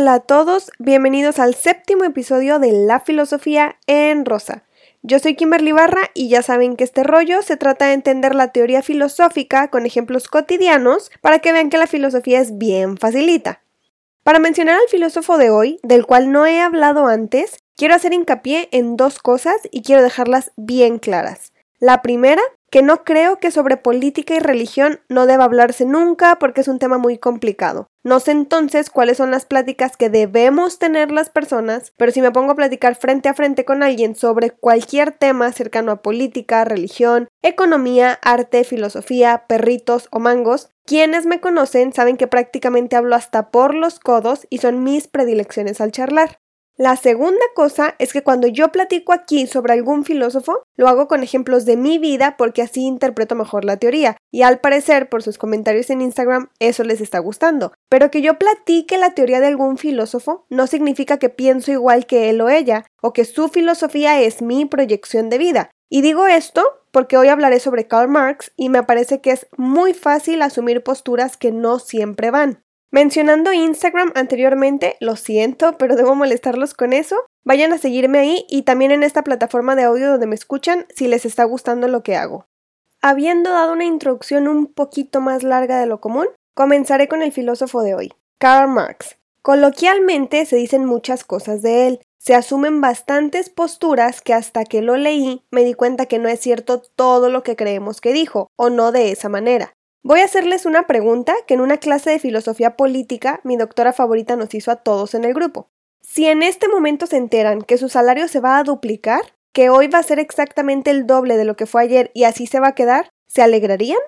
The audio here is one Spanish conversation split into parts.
Hola a todos, bienvenidos al séptimo episodio de La Filosofía en Rosa. Yo soy Kimberly Barra y ya saben que este rollo se trata de entender la teoría filosófica con ejemplos cotidianos para que vean que la filosofía es bien facilita. Para mencionar al filósofo de hoy, del cual no he hablado antes, quiero hacer hincapié en dos cosas y quiero dejarlas bien claras. La primera que no creo que sobre política y religión no deba hablarse nunca porque es un tema muy complicado. No sé entonces cuáles son las pláticas que debemos tener las personas, pero si me pongo a platicar frente a frente con alguien sobre cualquier tema cercano a política, religión, economía, arte, filosofía, perritos o mangos, quienes me conocen saben que prácticamente hablo hasta por los codos y son mis predilecciones al charlar. La segunda cosa es que cuando yo platico aquí sobre algún filósofo, lo hago con ejemplos de mi vida porque así interpreto mejor la teoría. Y al parecer, por sus comentarios en Instagram, eso les está gustando. Pero que yo platique la teoría de algún filósofo no significa que pienso igual que él o ella, o que su filosofía es mi proyección de vida. Y digo esto porque hoy hablaré sobre Karl Marx y me parece que es muy fácil asumir posturas que no siempre van. Mencionando Instagram anteriormente, lo siento, pero debo molestarlos con eso. Vayan a seguirme ahí y también en esta plataforma de audio donde me escuchan si les está gustando lo que hago. Habiendo dado una introducción un poquito más larga de lo común, comenzaré con el filósofo de hoy, Karl Marx. Coloquialmente se dicen muchas cosas de él, se asumen bastantes posturas que hasta que lo leí me di cuenta que no es cierto todo lo que creemos que dijo, o no de esa manera. Voy a hacerles una pregunta que en una clase de filosofía política mi doctora favorita nos hizo a todos en el grupo. Si en este momento se enteran que su salario se va a duplicar, que hoy va a ser exactamente el doble de lo que fue ayer y así se va a quedar, ¿se alegrarían?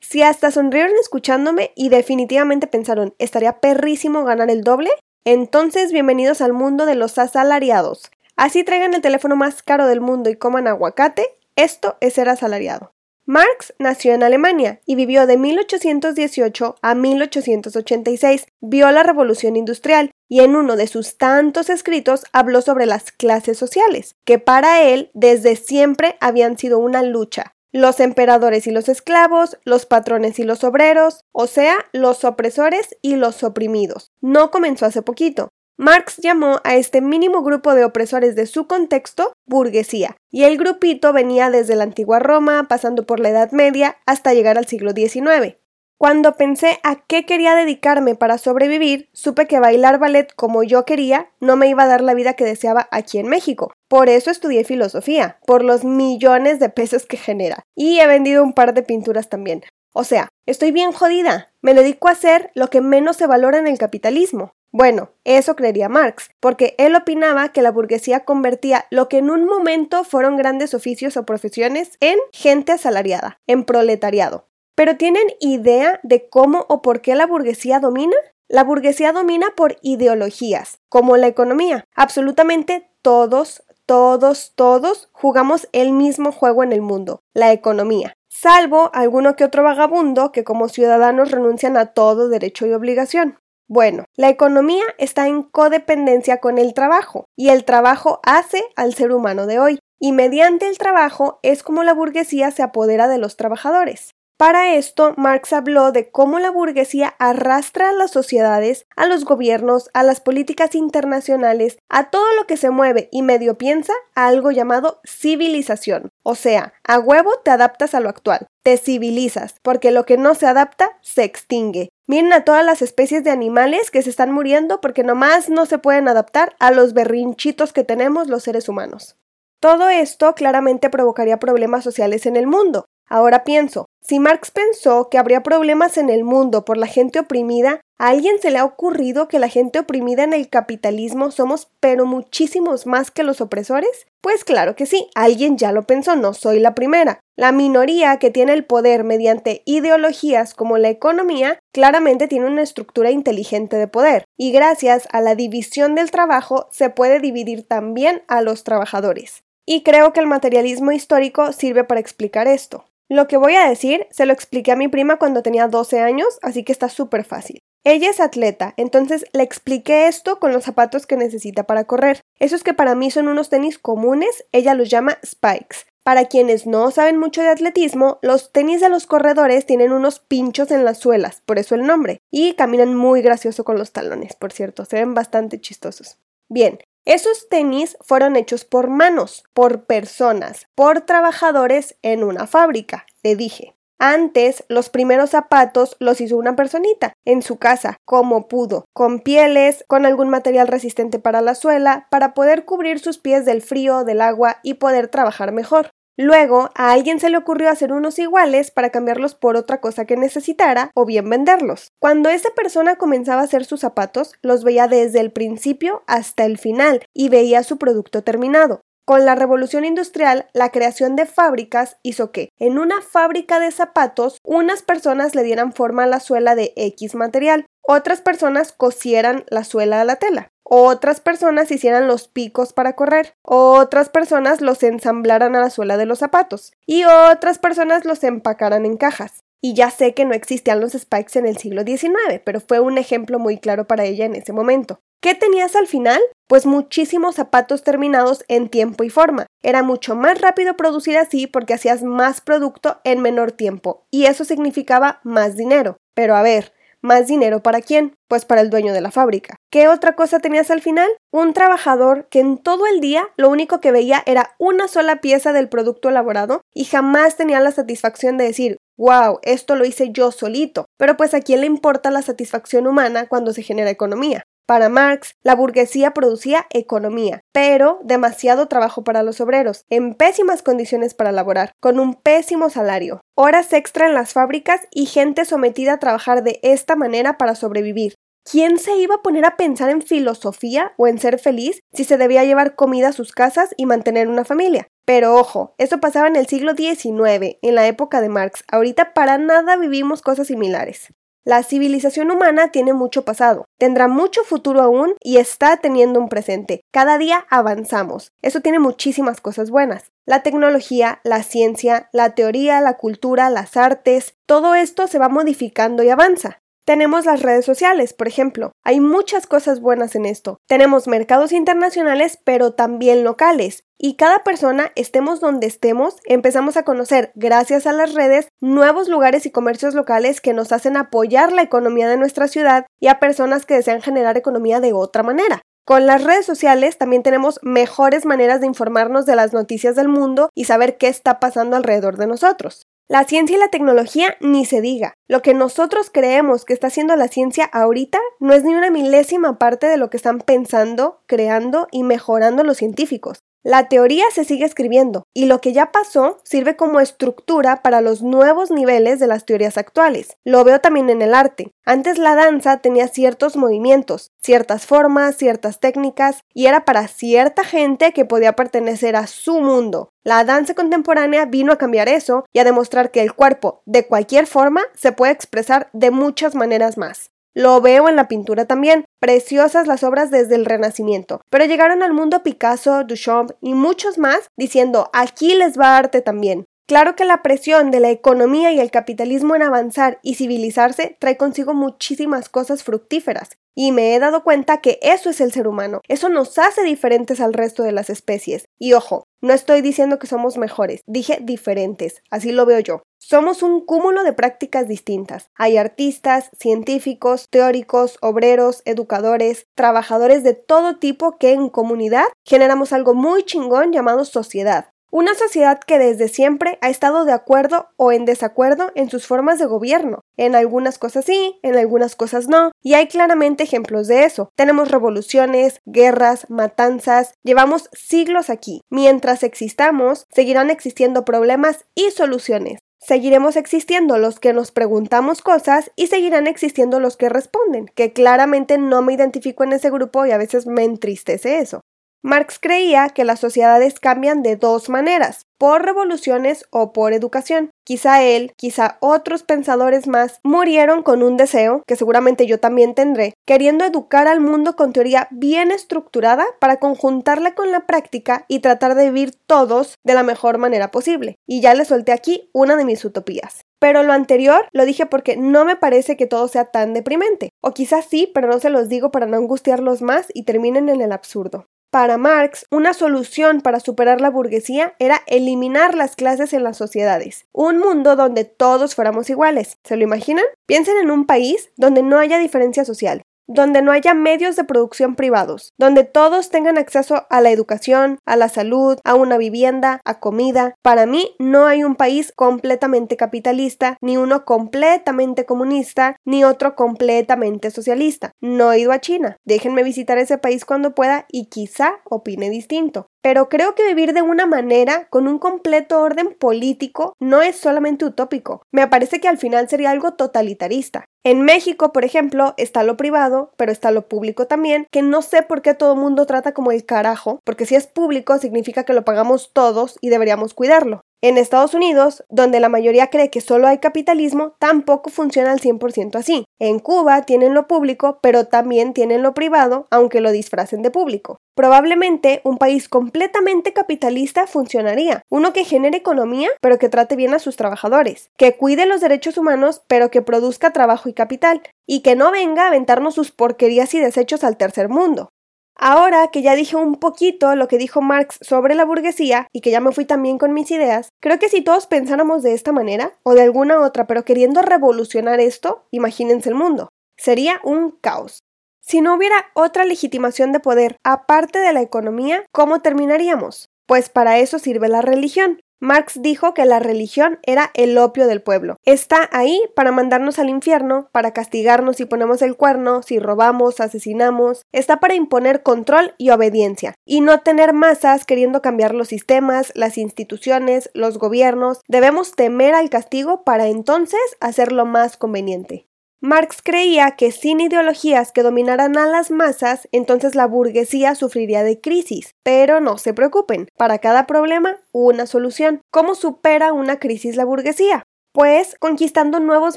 Si hasta sonrieron escuchándome y definitivamente pensaron, estaría perrísimo ganar el doble, entonces bienvenidos al mundo de los asalariados. Así traigan el teléfono más caro del mundo y coman aguacate, esto es ser asalariado. Marx nació en Alemania y vivió de 1818 a 1886. Vio la revolución industrial y en uno de sus tantos escritos habló sobre las clases sociales, que para él desde siempre habían sido una lucha. Los emperadores y los esclavos, los patrones y los obreros, o sea, los opresores y los oprimidos. No comenzó hace poquito. Marx llamó a este mínimo grupo de opresores de su contexto burguesía, y el grupito venía desde la antigua Roma, pasando por la Edad Media, hasta llegar al siglo XIX. Cuando pensé a qué quería dedicarme para sobrevivir, supe que bailar ballet como yo quería no me iba a dar la vida que deseaba aquí en México. Por eso estudié filosofía, por los millones de pesos que genera. Y he vendido un par de pinturas también. O sea, estoy bien jodida. Me dedico a hacer lo que menos se valora en el capitalismo, bueno, eso creería Marx, porque él opinaba que la burguesía convertía lo que en un momento fueron grandes oficios o profesiones en gente asalariada, en proletariado. Pero ¿tienen idea de cómo o por qué la burguesía domina? La burguesía domina por ideologías, como la economía. Absolutamente todos, todos, todos jugamos el mismo juego en el mundo, la economía salvo alguno que otro vagabundo que como ciudadanos renuncian a todo derecho y obligación. Bueno, la economía está en codependencia con el trabajo y el trabajo hace al ser humano de hoy y mediante el trabajo es como la burguesía se apodera de los trabajadores. Para esto, Marx habló de cómo la burguesía arrastra a las sociedades, a los gobiernos, a las políticas internacionales, a todo lo que se mueve y medio piensa a algo llamado civilización. O sea, a huevo te adaptas a lo actual, te civilizas, porque lo que no se adapta se extingue. Miren a todas las especies de animales que se están muriendo porque nomás no se pueden adaptar a los berrinchitos que tenemos los seres humanos. Todo esto claramente provocaría problemas sociales en el mundo. Ahora pienso, si Marx pensó que habría problemas en el mundo por la gente oprimida, ¿a alguien se le ha ocurrido que la gente oprimida en el capitalismo somos pero muchísimos más que los opresores? Pues claro que sí, alguien ya lo pensó, no soy la primera. La minoría que tiene el poder mediante ideologías como la economía claramente tiene una estructura inteligente de poder, y gracias a la división del trabajo se puede dividir también a los trabajadores. Y creo que el materialismo histórico sirve para explicar esto. Lo que voy a decir se lo expliqué a mi prima cuando tenía 12 años, así que está súper fácil. Ella es atleta, entonces le expliqué esto con los zapatos que necesita para correr. Esos que para mí son unos tenis comunes, ella los llama spikes. Para quienes no saben mucho de atletismo, los tenis de los corredores tienen unos pinchos en las suelas, por eso el nombre, y caminan muy gracioso con los talones, por cierto, se ven bastante chistosos. Bien, esos tenis fueron hechos por manos, por personas, por trabajadores en una fábrica, le dije. Antes, los primeros zapatos los hizo una personita, en su casa, como pudo, con pieles, con algún material resistente para la suela, para poder cubrir sus pies del frío, del agua y poder trabajar mejor. Luego, a alguien se le ocurrió hacer unos iguales para cambiarlos por otra cosa que necesitara o bien venderlos. Cuando esa persona comenzaba a hacer sus zapatos, los veía desde el principio hasta el final y veía su producto terminado. Con la revolución industrial, la creación de fábricas hizo que, en una fábrica de zapatos, unas personas le dieran forma a la suela de X material, otras personas cosieran la suela a la tela, otras personas hicieran los picos para correr, otras personas los ensamblaran a la suela de los zapatos y otras personas los empacaran en cajas. Y ya sé que no existían los spikes en el siglo XIX, pero fue un ejemplo muy claro para ella en ese momento. ¿Qué tenías al final? Pues muchísimos zapatos terminados en tiempo y forma. Era mucho más rápido producir así porque hacías más producto en menor tiempo, y eso significaba más dinero. Pero a ver, ¿Más dinero para quién? Pues para el dueño de la fábrica. ¿Qué otra cosa tenías al final? Un trabajador que en todo el día lo único que veía era una sola pieza del producto elaborado y jamás tenía la satisfacción de decir, wow, esto lo hice yo solito. Pero pues a quién le importa la satisfacción humana cuando se genera economía. Para Marx, la burguesía producía economía, pero demasiado trabajo para los obreros, en pésimas condiciones para laborar, con un pésimo salario, horas extra en las fábricas y gente sometida a trabajar de esta manera para sobrevivir. ¿Quién se iba a poner a pensar en filosofía o en ser feliz si se debía llevar comida a sus casas y mantener una familia? Pero ojo, eso pasaba en el siglo XIX, en la época de Marx. Ahorita para nada vivimos cosas similares. La civilización humana tiene mucho pasado, tendrá mucho futuro aún y está teniendo un presente. Cada día avanzamos. Eso tiene muchísimas cosas buenas. La tecnología, la ciencia, la teoría, la cultura, las artes, todo esto se va modificando y avanza. Tenemos las redes sociales, por ejemplo. Hay muchas cosas buenas en esto. Tenemos mercados internacionales, pero también locales. Y cada persona, estemos donde estemos, empezamos a conocer, gracias a las redes, nuevos lugares y comercios locales que nos hacen apoyar la economía de nuestra ciudad y a personas que desean generar economía de otra manera. Con las redes sociales también tenemos mejores maneras de informarnos de las noticias del mundo y saber qué está pasando alrededor de nosotros. La ciencia y la tecnología ni se diga. Lo que nosotros creemos que está haciendo la ciencia ahorita no es ni una milésima parte de lo que están pensando, creando y mejorando los científicos. La teoría se sigue escribiendo y lo que ya pasó sirve como estructura para los nuevos niveles de las teorías actuales. Lo veo también en el arte. Antes la danza tenía ciertos movimientos, ciertas formas, ciertas técnicas y era para cierta gente que podía pertenecer a su mundo. La danza contemporánea vino a cambiar eso y a demostrar que el cuerpo, de cualquier forma, se puede expresar de muchas maneras más. Lo veo en la pintura también, preciosas las obras desde el Renacimiento, pero llegaron al mundo Picasso, Duchamp y muchos más diciendo aquí les va arte también. Claro que la presión de la economía y el capitalismo en avanzar y civilizarse trae consigo muchísimas cosas fructíferas, y me he dado cuenta que eso es el ser humano, eso nos hace diferentes al resto de las especies. Y ojo, no estoy diciendo que somos mejores, dije diferentes, así lo veo yo. Somos un cúmulo de prácticas distintas. Hay artistas, científicos, teóricos, obreros, educadores, trabajadores de todo tipo que en comunidad generamos algo muy chingón llamado sociedad. Una sociedad que desde siempre ha estado de acuerdo o en desacuerdo en sus formas de gobierno. En algunas cosas sí, en algunas cosas no. Y hay claramente ejemplos de eso. Tenemos revoluciones, guerras, matanzas. Llevamos siglos aquí. Mientras existamos, seguirán existiendo problemas y soluciones. Seguiremos existiendo los que nos preguntamos cosas y seguirán existiendo los que responden, que claramente no me identifico en ese grupo y a veces me entristece eso. Marx creía que las sociedades cambian de dos maneras, por revoluciones o por educación. Quizá él, quizá otros pensadores más, murieron con un deseo, que seguramente yo también tendré, queriendo educar al mundo con teoría bien estructurada para conjuntarla con la práctica y tratar de vivir todos de la mejor manera posible. Y ya le solté aquí una de mis utopías. Pero lo anterior lo dije porque no me parece que todo sea tan deprimente. O quizás sí, pero no se los digo para no angustiarlos más y terminen en el absurdo. Para Marx, una solución para superar la burguesía era eliminar las clases en las sociedades. Un mundo donde todos fuéramos iguales. ¿Se lo imaginan? Piensen en un país donde no haya diferencia social, donde no haya medios de producción privados, donde todos tengan acceso a la educación, a la salud, a una vivienda, a comida. Para mí no hay un país completamente capitalista, ni uno completamente comunista, ni otro completamente socialista. No he ido a China. Déjenme visitar ese país cuando pueda y quizá opine distinto. Pero creo que vivir de una manera, con un completo orden político, no es solamente utópico. Me parece que al final sería algo totalitarista. En México, por ejemplo, está lo privado, pero está lo público también, que no sé por qué todo el mundo trata como el carajo, porque si es público significa que lo pagamos todos y deberíamos cuidarlo. En Estados Unidos, donde la mayoría cree que solo hay capitalismo, tampoco funciona al 100% así. En Cuba tienen lo público, pero también tienen lo privado, aunque lo disfracen de público. Probablemente un país completamente capitalista funcionaría, uno que genere economía, pero que trate bien a sus trabajadores, que cuide los derechos humanos, pero que produzca trabajo y capital, y que no venga a aventarnos sus porquerías y desechos al tercer mundo. Ahora que ya dije un poquito lo que dijo Marx sobre la burguesía y que ya me fui también con mis ideas, creo que si todos pensáramos de esta manera o de alguna otra, pero queriendo revolucionar esto, imagínense el mundo. Sería un caos. Si no hubiera otra legitimación de poder aparte de la economía, ¿cómo terminaríamos? Pues para eso sirve la religión. Marx dijo que la religión era el opio del pueblo. Está ahí para mandarnos al infierno, para castigarnos si ponemos el cuerno, si robamos, asesinamos. Está para imponer control y obediencia. Y no tener masas queriendo cambiar los sistemas, las instituciones, los gobiernos. Debemos temer al castigo para entonces hacerlo más conveniente. Marx creía que sin ideologías que dominaran a las masas, entonces la burguesía sufriría de crisis. Pero no se preocupen, para cada problema, una solución. ¿Cómo supera una crisis la burguesía? Pues conquistando nuevos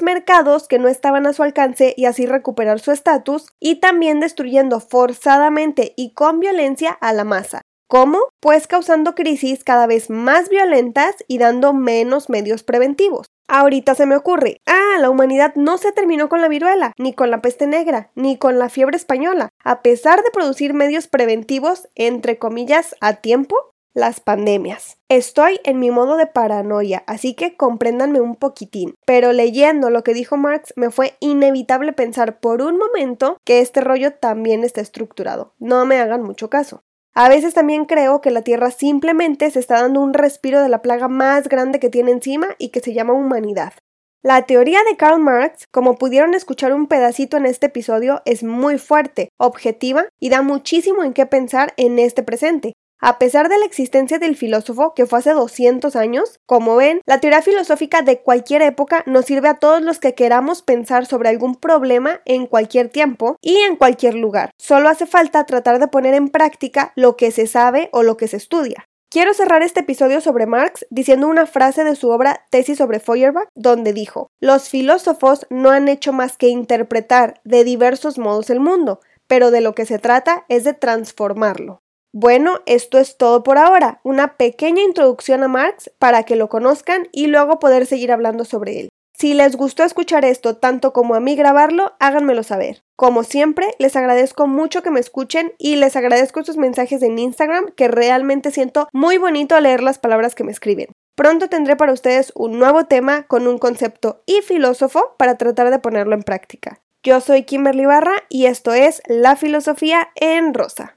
mercados que no estaban a su alcance y así recuperar su estatus, y también destruyendo forzadamente y con violencia a la masa. ¿Cómo? Pues causando crisis cada vez más violentas y dando menos medios preventivos. Ahorita se me ocurre, la humanidad no se terminó con la viruela, ni con la peste negra, ni con la fiebre española, a pesar de producir medios preventivos, entre comillas, a tiempo, las pandemias. Estoy en mi modo de paranoia, así que compréndanme un poquitín. Pero leyendo lo que dijo Marx, me fue inevitable pensar por un momento que este rollo también está estructurado. No me hagan mucho caso. A veces también creo que la Tierra simplemente se está dando un respiro de la plaga más grande que tiene encima y que se llama humanidad. La teoría de Karl Marx, como pudieron escuchar un pedacito en este episodio, es muy fuerte, objetiva y da muchísimo en qué pensar en este presente, a pesar de la existencia del filósofo, que fue hace 200 años, como ven, la teoría filosófica de cualquier época nos sirve a todos los que queramos pensar sobre algún problema en cualquier tiempo y en cualquier lugar. Solo hace falta tratar de poner en práctica lo que se sabe o lo que se estudia. Quiero cerrar este episodio sobre Marx diciendo una frase de su obra Tesis sobre Feuerbach, donde dijo, Los filósofos no han hecho más que interpretar de diversos modos el mundo, pero de lo que se trata es de transformarlo. Bueno, esto es todo por ahora, una pequeña introducción a Marx para que lo conozcan y luego poder seguir hablando sobre él. Si les gustó escuchar esto tanto como a mí grabarlo, háganmelo saber. Como siempre, les agradezco mucho que me escuchen y les agradezco sus mensajes en Instagram que realmente siento muy bonito leer las palabras que me escriben. Pronto tendré para ustedes un nuevo tema con un concepto y filósofo para tratar de ponerlo en práctica. Yo soy Kimberly Barra y esto es La Filosofía en Rosa.